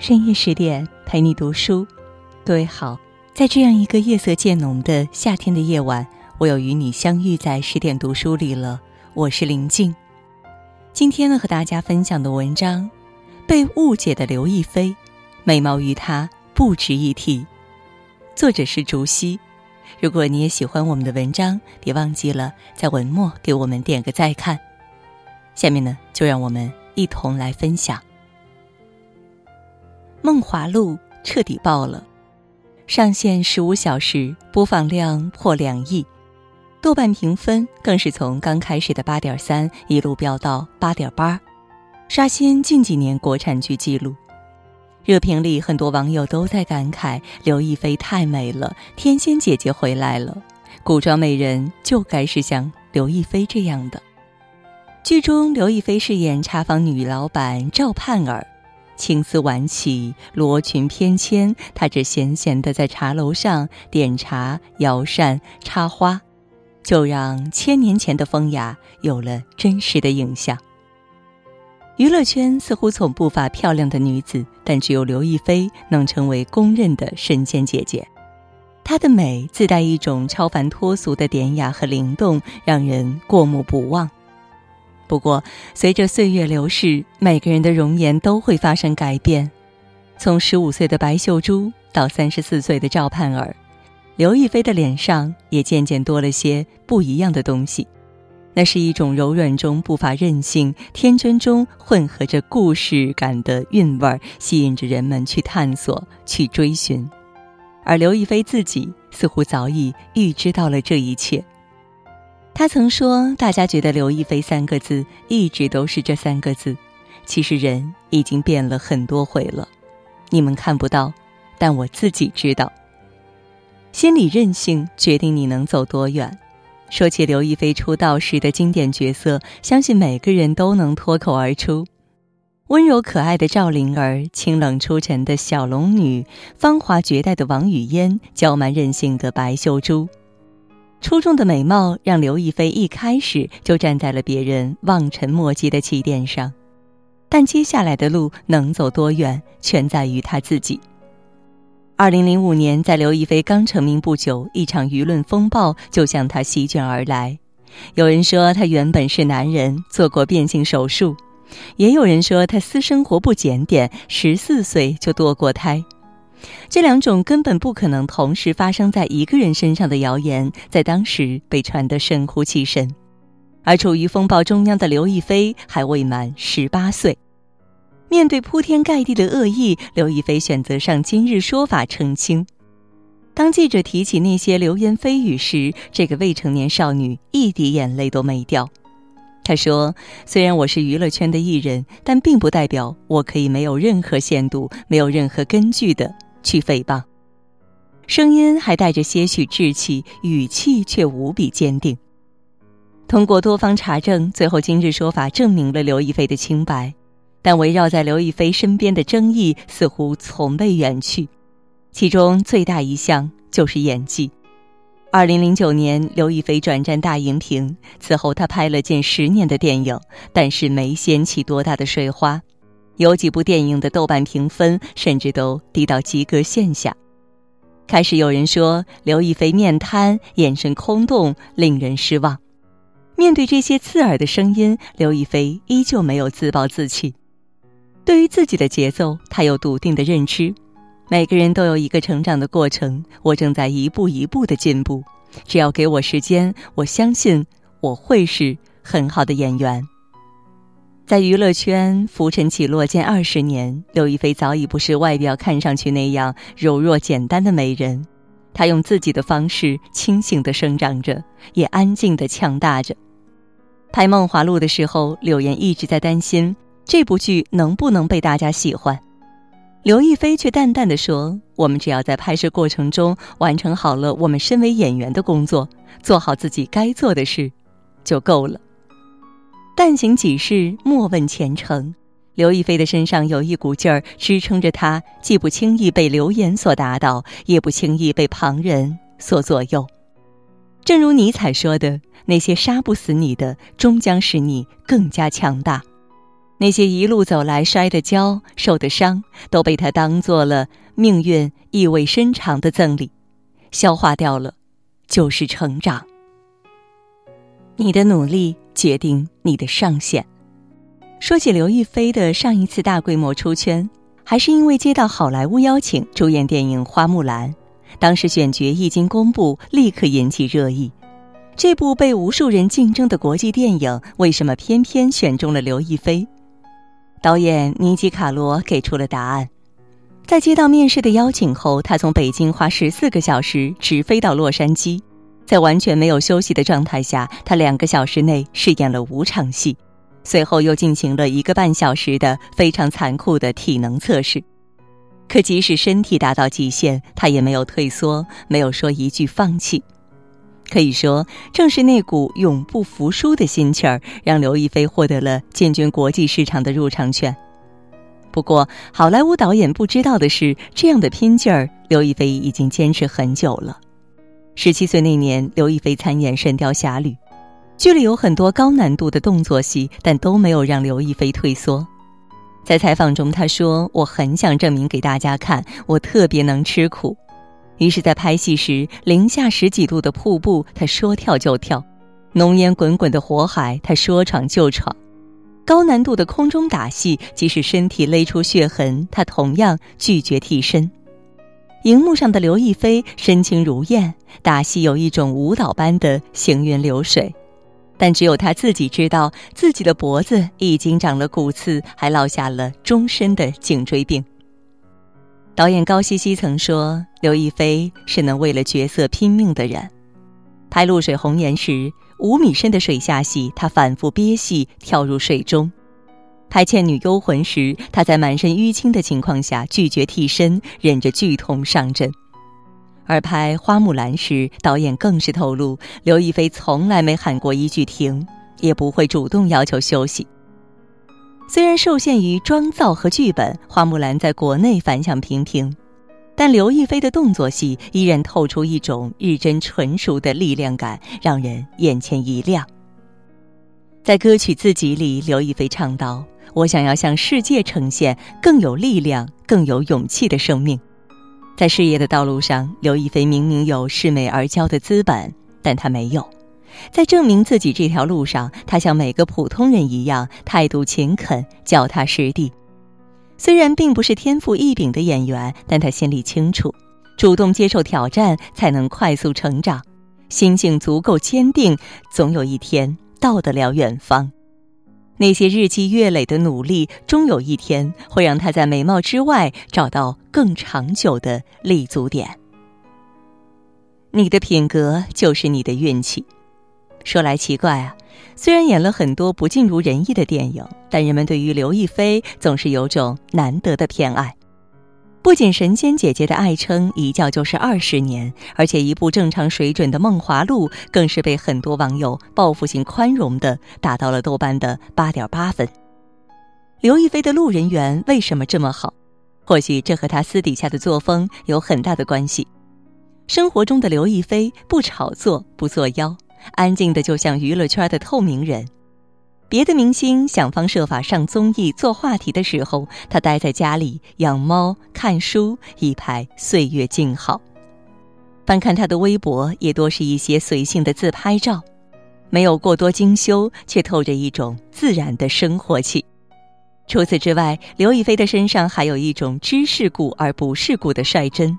深夜十点陪你读书，各位好，在这样一个夜色渐浓的夏天的夜晚，我又与你相遇在十点读书里了。我是林静，今天呢和大家分享的文章《被误解的刘亦菲》，美貌与她不值一提。作者是竹溪。如果你也喜欢我们的文章，别忘记了在文末给我们点个再看。下面呢，就让我们一同来分享。《梦华录》彻底爆了，上线十五小时，播放量破两亿，豆瓣评分更是从刚开始的八点三一路飙到八点八，刷新近几年国产剧记录。热评里很多网友都在感慨：刘亦菲太美了，天仙姐姐回来了，古装美人就该是像刘亦菲这样的。剧中刘亦菲饰演茶坊女老板赵盼儿。青丝挽起，罗裙翩跹，她只闲闲的在茶楼上点茶、摇扇、插花，就让千年前的风雅有了真实的影像。娱乐圈似乎从不乏漂亮的女子，但只有刘亦菲能成为公认的神仙姐姐。她的美自带一种超凡脱俗的典雅和灵动，让人过目不忘。不过，随着岁月流逝，每个人的容颜都会发生改变。从十五岁的白秀珠到三十四岁的赵盼儿，刘亦菲的脸上也渐渐多了些不一样的东西。那是一种柔软中不乏任性、天真中混合着故事感的韵味儿，吸引着人们去探索、去追寻。而刘亦菲自己似乎早已预知到了这一切。他曾说：“大家觉得刘亦菲三个字一直都是这三个字，其实人已经变了很多回了。你们看不到，但我自己知道。心理韧性决定你能走多远。”说起刘亦菲出道时的经典角色，相信每个人都能脱口而出：温柔可爱的赵灵儿，清冷出尘的小龙女，芳华绝代的王语嫣，娇蛮任性的白秀珠。出众的美貌让刘亦菲一开始就站在了别人望尘莫及的起点上，但接下来的路能走多远，全在于她自己。二零零五年，在刘亦菲刚成名不久，一场舆论风暴就向她席卷而来。有人说她原本是男人，做过变性手术；也有人说她私生活不检点，十四岁就堕过胎。这两种根本不可能同时发生在一个人身上的谣言，在当时被传得神乎其神。而处于风暴中央的刘亦菲还未满十八岁，面对铺天盖地的恶意，刘亦菲选择上《今日说法》澄清。当记者提起那些流言蜚语时，这个未成年少女一滴眼泪都没掉。她说：“虽然我是娱乐圈的艺人，但并不代表我可以没有任何限度、没有任何根据的。”去诽谤，声音还带着些许稚气，语气却无比坚定。通过多方查证，最后今日说法证明了刘亦菲的清白，但围绕在刘亦菲身边的争议似乎从未远去。其中最大一项就是演技。二零零九年，刘亦菲转战大荧屏，此后她拍了近十年的电影，但是没掀起多大的水花。有几部电影的豆瓣评分甚至都低到及格线下。开始有人说刘亦菲面瘫、眼神空洞，令人失望。面对这些刺耳的声音，刘亦菲依旧没有自暴自弃。对于自己的节奏，她有笃定的认知。每个人都有一个成长的过程，我正在一步一步的进步。只要给我时间，我相信我会是很好的演员。在娱乐圈浮沉起落近二十年，刘亦菲早已不是外表看上去那样柔弱简单的美人，她用自己的方式清醒地生长着，也安静地强大着。拍《梦华录》的时候，柳岩一直在担心这部剧能不能被大家喜欢，刘亦菲却淡淡的说：“我们只要在拍摄过程中完成好了我们身为演员的工作，做好自己该做的事，就够了。”但行己事，莫问前程。刘亦菲的身上有一股劲儿支撑着她，既不轻易被流言所打倒，也不轻易被旁人所左右。正如尼采说的：“那些杀不死你的，终将使你更加强大。”那些一路走来摔的跤、受的伤，都被他当做了命运意味深长的赠礼，消化掉了，就是成长。你的努力决定你的上限。说起刘亦菲的上一次大规模出圈，还是因为接到好莱坞邀请主演电影《花木兰》，当时选角一经公布，立刻引起热议。这部被无数人竞争的国际电影，为什么偏偏选中了刘亦菲？导演尼基卡罗给出了答案。在接到面试的邀请后，他从北京花十四个小时直飞到洛杉矶，在完全没有休息的状态下，他两个小时内饰演了五场戏，随后又进行了一个半小时的非常残酷的体能测试。可即使身体达到极限，他也没有退缩，没有说一句放弃。可以说，正是那股永不服输的心气儿，让刘亦菲获得了进军国际市场的入场券。不过，好莱坞导演不知道的是，这样的拼劲儿，刘亦菲已经坚持很久了。十七岁那年，刘亦菲参演《神雕侠侣》，剧里有很多高难度的动作戏，但都没有让刘亦菲退缩。在采访中，她说：“我很想证明给大家看，我特别能吃苦。”于是，在拍戏时，零下十几度的瀑布，他说跳就跳；浓烟滚滚的火海，他说闯就闯；高难度的空中打戏，即使身体勒出血痕，他同样拒绝替身。荧幕上的刘亦菲深情如燕，打戏有一种舞蹈般的行云流水，但只有她自己知道，自己的脖子已经长了骨刺，还落下了终身的颈椎病。导演高希希曾说：“刘亦菲是能为了角色拼命的人。拍《露水红颜》时，五米深的水下戏，她反复憋气跳入水中；拍《倩女幽魂》时，她在满身淤青的情况下拒绝替身，忍着剧痛上阵；而拍《花木兰》时，导演更是透露，刘亦菲从来没喊过一句停，也不会主动要求休息。”虽然受限于妆造和剧本，《花木兰》在国内反响平平，但刘亦菲的动作戏依然透出一种日臻纯熟的力量感，让人眼前一亮。在歌曲《自己》里，刘亦菲唱道：“我想要向世界呈现更有力量、更有勇气的生命。”在事业的道路上，刘亦菲明明有恃美而骄的资本，但她没有。在证明自己这条路上，她像每个普通人一样，态度勤恳、脚踏实地。虽然并不是天赋异禀的演员，但她心里清楚，主动接受挑战才能快速成长。心境足够坚定，总有一天到得了远方。那些日积月累的努力，终有一天会让他在美貌之外找到更长久的立足点。你的品格就是你的运气。说来奇怪啊，虽然演了很多不尽如人意的电影，但人们对于刘亦菲总是有种难得的偏爱。不仅神仙姐姐的爱称一叫就是二十年，而且一部正常水准的《梦华录》更是被很多网友报复性宽容的打到了豆瓣的八点八分。刘亦菲的路人缘为什么这么好？或许这和她私底下的作风有很大的关系。生活中的刘亦菲不炒作，不作妖。安静的就像娱乐圈的透明人，别的明星想方设法上综艺做话题的时候，他待在家里养猫看书，一排岁月静好。翻看他的微博，也多是一些随性的自拍照，没有过多精修，却透着一种自然的生活气。除此之外，刘亦菲的身上还有一种知世故而不世故的率真。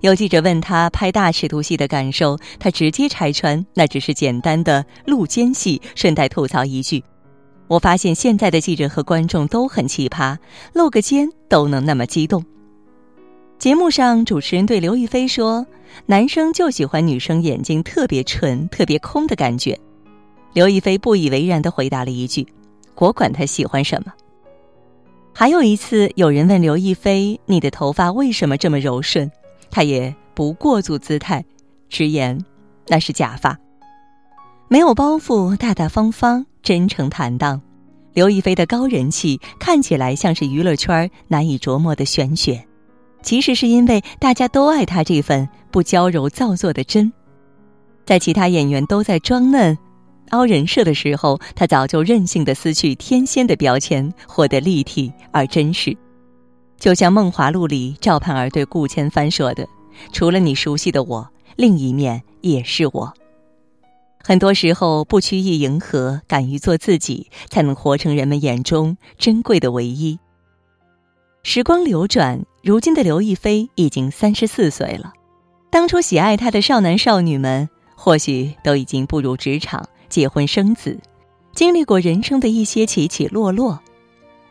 有记者问他拍大尺度戏的感受，他直接拆穿那只是简单的露肩戏，顺带吐槽一句：“我发现现在的记者和观众都很奇葩，露个肩都能那么激动。”节目上，主持人对刘亦菲说：“男生就喜欢女生眼睛特别纯、特别空的感觉。”刘亦菲不以为然的回答了一句：“我管他喜欢什么。”还有一次，有人问刘亦菲：“你的头发为什么这么柔顺？”他也不过足姿态，直言那是假发，没有包袱，大大方方，真诚坦荡。刘亦菲的高人气看起来像是娱乐圈难以琢磨的玄学，其实是因为大家都爱她这份不娇柔造作的真。在其他演员都在装嫩，凹人设的时候，他早就任性的撕去天仙的标签，活得立体而真实。就像《梦华录》里赵盼儿对顾千帆说的：“除了你熟悉的我，另一面也是我。”很多时候，不屈意迎合，敢于做自己，才能活成人们眼中珍贵的唯一。时光流转，如今的刘亦菲已经三十四岁了。当初喜爱她的少男少女们，或许都已经步入职场，结婚生子，经历过人生的一些起起落落。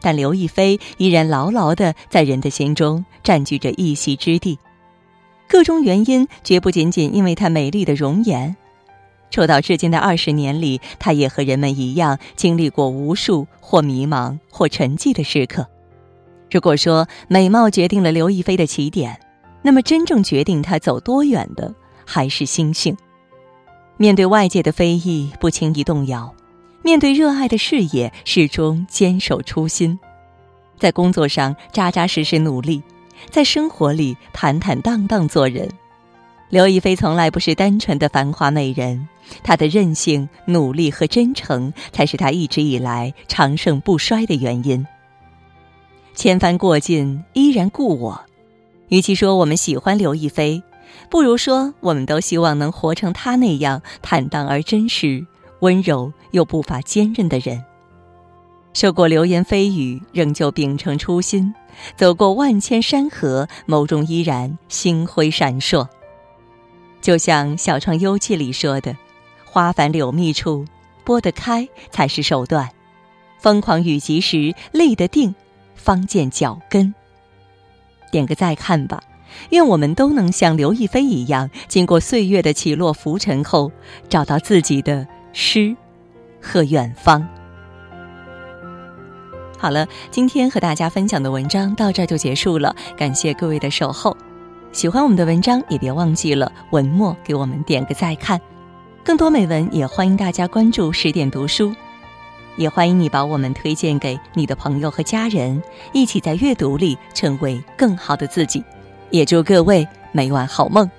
但刘亦菲依然牢牢的在人的心中占据着一席之地。各种原因，绝不仅仅因为她美丽的容颜。出道至今的二十年里，她也和人们一样，经历过无数或迷茫或沉寂的时刻。如果说美貌决定了刘亦菲的起点，那么真正决定她走多远的，还是心性。面对外界的非议，不轻易动摇；面对热爱的事业，始终坚守初心。在工作上扎扎实实努力，在生活里坦坦荡荡做人。刘亦菲从来不是单纯的繁华美人，她的韧性、努力和真诚，才是她一直以来长盛不衰的原因。千帆过尽，依然故我。与其说我们喜欢刘亦菲，不如说我们都希望能活成她那样坦荡而真实、温柔又不乏坚韧的人。受过流言蜚语，仍旧秉承初心；走过万千山河，眸中依然星辉闪烁。就像《小窗幽记》里说的：“花繁柳密处，拨得开才是手段；疯狂雨急时，立得定，方见脚跟。”点个再看吧，愿我们都能像刘亦菲一样，经过岁月的起落浮沉后，找到自己的诗和远方。好了，今天和大家分享的文章到这就结束了，感谢各位的守候。喜欢我们的文章，也别忘记了文末给我们点个再看。更多美文也欢迎大家关注十点读书，也欢迎你把我们推荐给你的朋友和家人，一起在阅读里成为更好的自己。也祝各位每晚好梦，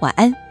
晚安。